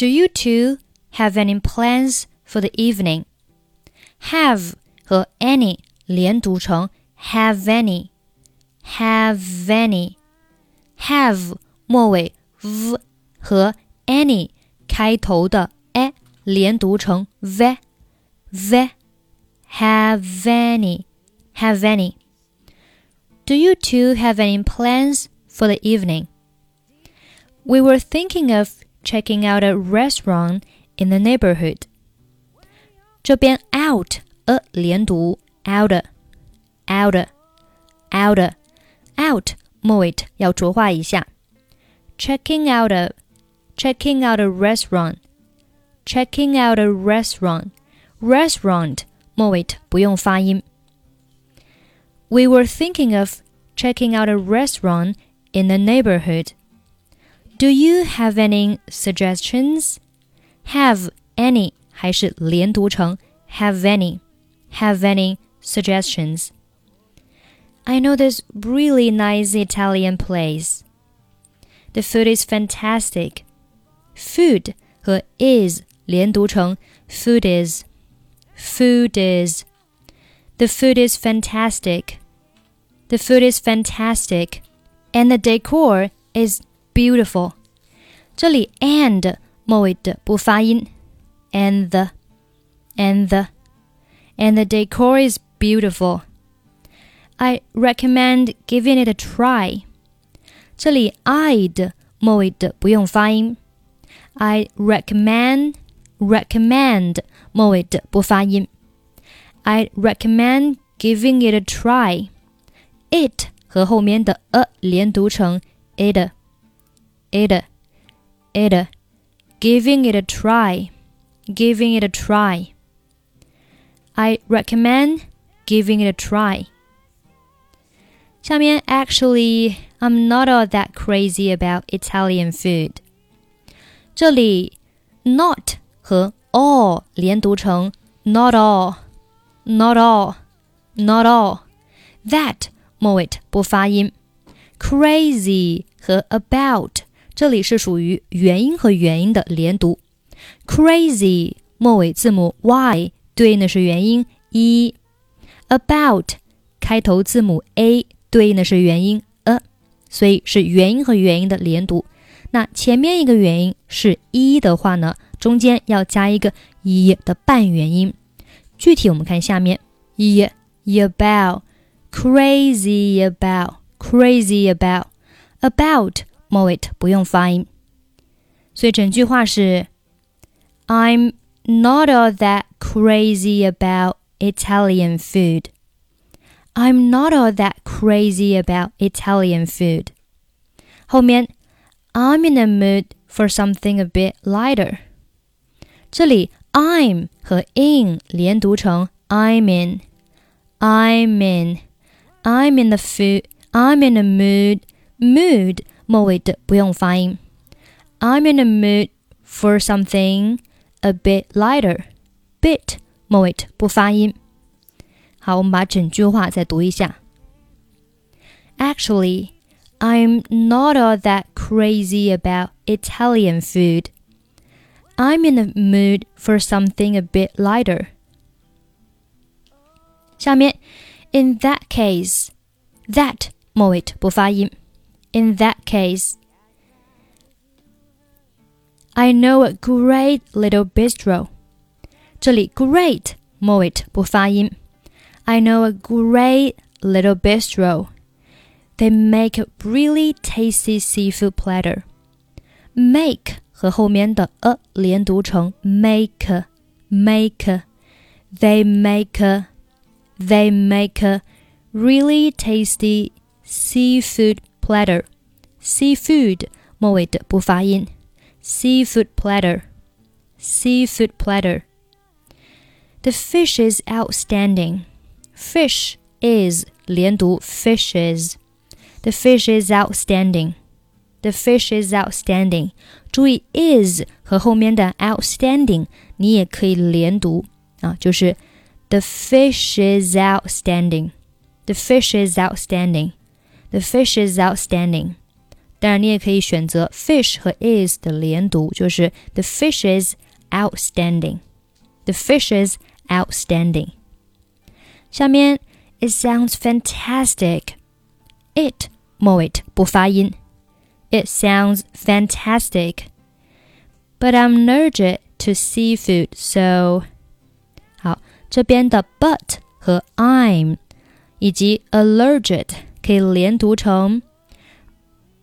Do you two have any plans for the evening? Have 和 any 连读成 have any。have any。have 末尾 v 和 any 开头的 a 连读成 v v。Have any? Have any? Do you two have any plans for the evening? We were thinking of checking out a restaurant in the neighborhood. 这边 out a 连读 out out out out 末尾要浊化一下。Checking out a checking out a restaurant checking out a restaurant restaurant 末尾不用发音。We were thinking of checking out a restaurant in the neighborhood. Do you have any suggestions? Have any 还是连读成 have any? Have any suggestions? I know this really nice Italian place. The food is fantastic. Food 和 is 连读成 food is. Food is. The food is fantastic. The food is fantastic. And the decor is beautiful. 这里 and 末尾的不发音，and the and the and the decor is beautiful. I recommend giving it a try. 这里 I 的末尾的不用发音，I recommend recommend 末尾的不发音。I recommend giving it a try. It 和后面的 a 连读成 it it it giving it a try giving it a try I recommend giving it a try 下面 actually I'm not all that crazy about Italian food 这里 not 和 all 连读成 not all not all not all that 末尾不发音。Crazy 和 about 这里是属于元音和元音的连读。Crazy 末尾字母 y 对应的是元音 e，about 开头字母 a 对应的是元音 a，所以是元音和元音的连读。那前面一个元音是一的话呢，中间要加一个一的半元音。具体我们看下面一 about。crazy about, crazy about, about 末尾不用发音，所以整句话是 I'm not all that crazy about Italian food. I'm not all that crazy about Italian food. 后面 I'm in the mood for something a bit lighter. 这里 I'm 和 in 连读成 I'm in, I'm in。I'm in the food. I'm in a mood. Mood 末尾的不用发音。I'm in a mood for something a bit lighter. Bit 末尾不发音。好，我们把整句话再读一下。Actually, I'm not all that crazy about Italian food. I'm in the mood for something a bit lighter. 下面 in that case, that 末尾不发音。 In that case, I know a great little bistro. 这里 great 末尾不发音。I know a great little bistro. They make a really tasty seafood platter. Make 和后面的 a 连读成 make make. They make a they make a really tasty seafood platter. Seafood 末尾的不发音。Seafood platter. Seafood platter. The fish is outstanding. Fish is 连读 fishes. The fish is outstanding. The fish is outstanding. 注意 is 和后面的 outstanding，你也可以连读啊，就是 the fish is outstanding. The fish is outstanding. The fish is outstanding. 当然，你也可以选择 fish 和 is 的连读，就是 the fish is outstanding。The fish is outstanding。下面 it sounds fantastic。it 末尾不发音。It sounds fantastic。But I'm allergic to seafood, so 好，这边的 but 和 I'm 以及 allergic 可以连读成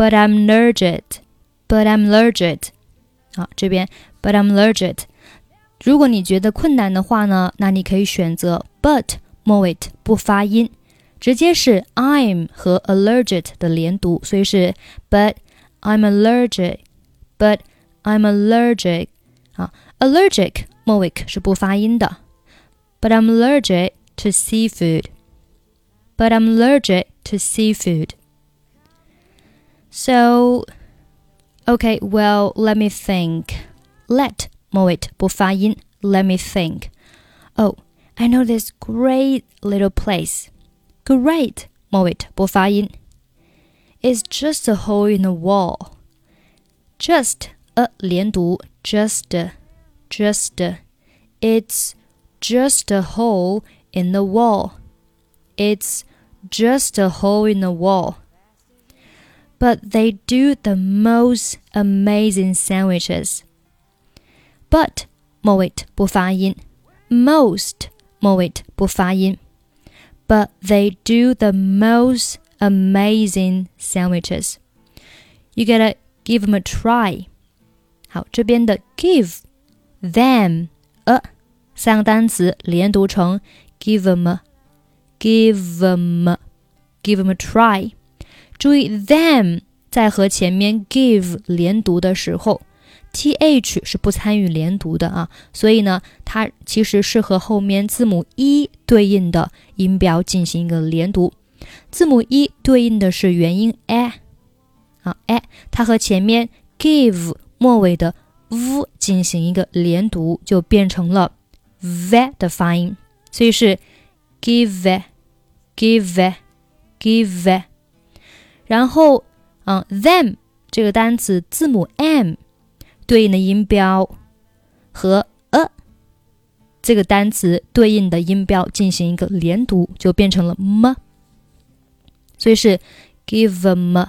But I'm allergic, but I'm allergic。好，这边 But I'm allergic。如果你觉得困难的话呢，那你可以选择 but 末尾不发音，直接是 I'm 和 allergic 的连读，所以是 But I'm allergic, but I'm allergic。啊，allergic 末尾是不发音的。But I'm allergic to seafood. But I'm allergic to seafood. So, okay, well, let me think. Let 末尾不发音。Let me think. Oh, I know this great little place. Great 末尾不发音。It's just a hole in the wall. Just a 连读，just just. It's just a hole in the wall. It's just a hole in the wall. But they do the most amazing sandwiches. But 末尾不发音，most 末尾不发音。But they do the most amazing sandwiches. You gotta give them a try. 好，这边的 give them a 三个单词连读成 give them give them give them a try。 注意 them 在和前面 give 连读的时候，th 是不参与连读的啊，所以呢，它其实是和后面字母 e 对应的音标进行一个连读。字母 e 对应的是元音 a 啊 a，它和前面 give 末尾的 v 进行一个连读，就变成了 v 的发音，所以是 give give give。然后，嗯，them 这个单词字母 m 对应的音标和 a 这个单词对应的音标进行一个连读，就变成了 m。所以是 give them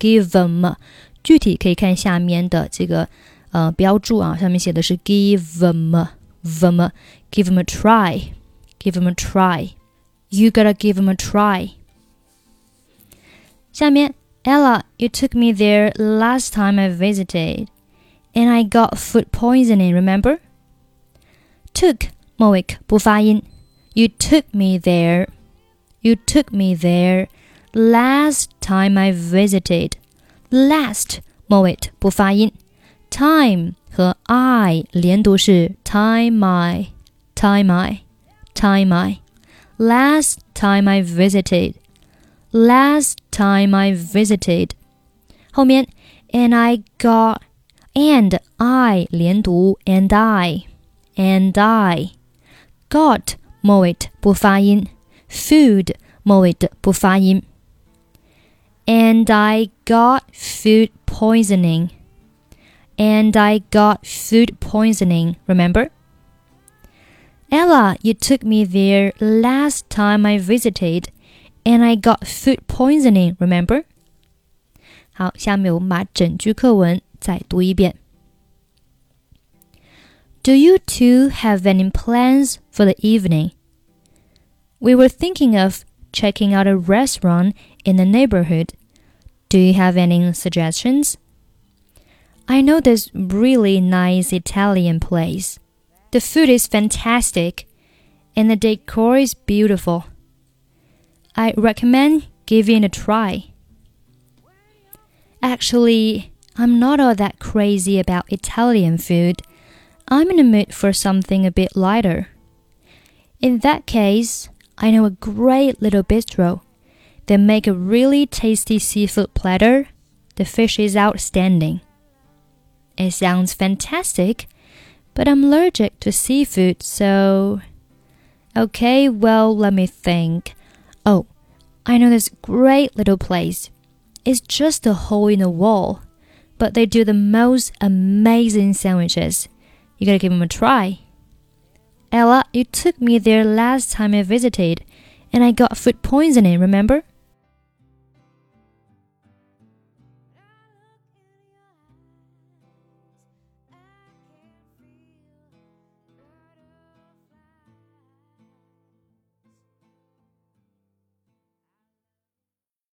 give them。具体可以看下面的这个呃标注啊，上面写的是 give them them give them a try give them a try。You gotta give them a try。下面，Ella, you took me there last time I visited, and I got food poisoning. Remember? Took 末尾不发音。You took me there. You took me there last time I visited. Last 末尾不发音。Time 和 I 连读是 time I, time I, time I. Last time I visited last time I visited. 后面 and I got and I 连读 and I and I got 末尾不发音，food 末尾不发音。And I got food poisoning. And I got food poisoning. Remember? Ella, you took me there last time I visited and I got food poisoning. Remember? 好，下面我们把整句课文再读一遍。Do you two have any plans for the evening? We were thinking of checking out a restaurant in the neighborhood. Do you have any suggestions? I know this really nice Italian place. The food is fantastic and the decor is beautiful. I recommend giving a try. Actually, I'm not all that crazy about Italian food. I'm in the mood for something a bit lighter. In that case, I know a great little bistro. They make a really tasty seafood platter. The fish is outstanding. It sounds fantastic, but I'm allergic to seafood, so. Okay, well, let me think. I know this great little place. It's just a hole in the wall, but they do the most amazing sandwiches. You gotta give them a try. Ella, you took me there last time I visited, and I got food poisoning, remember?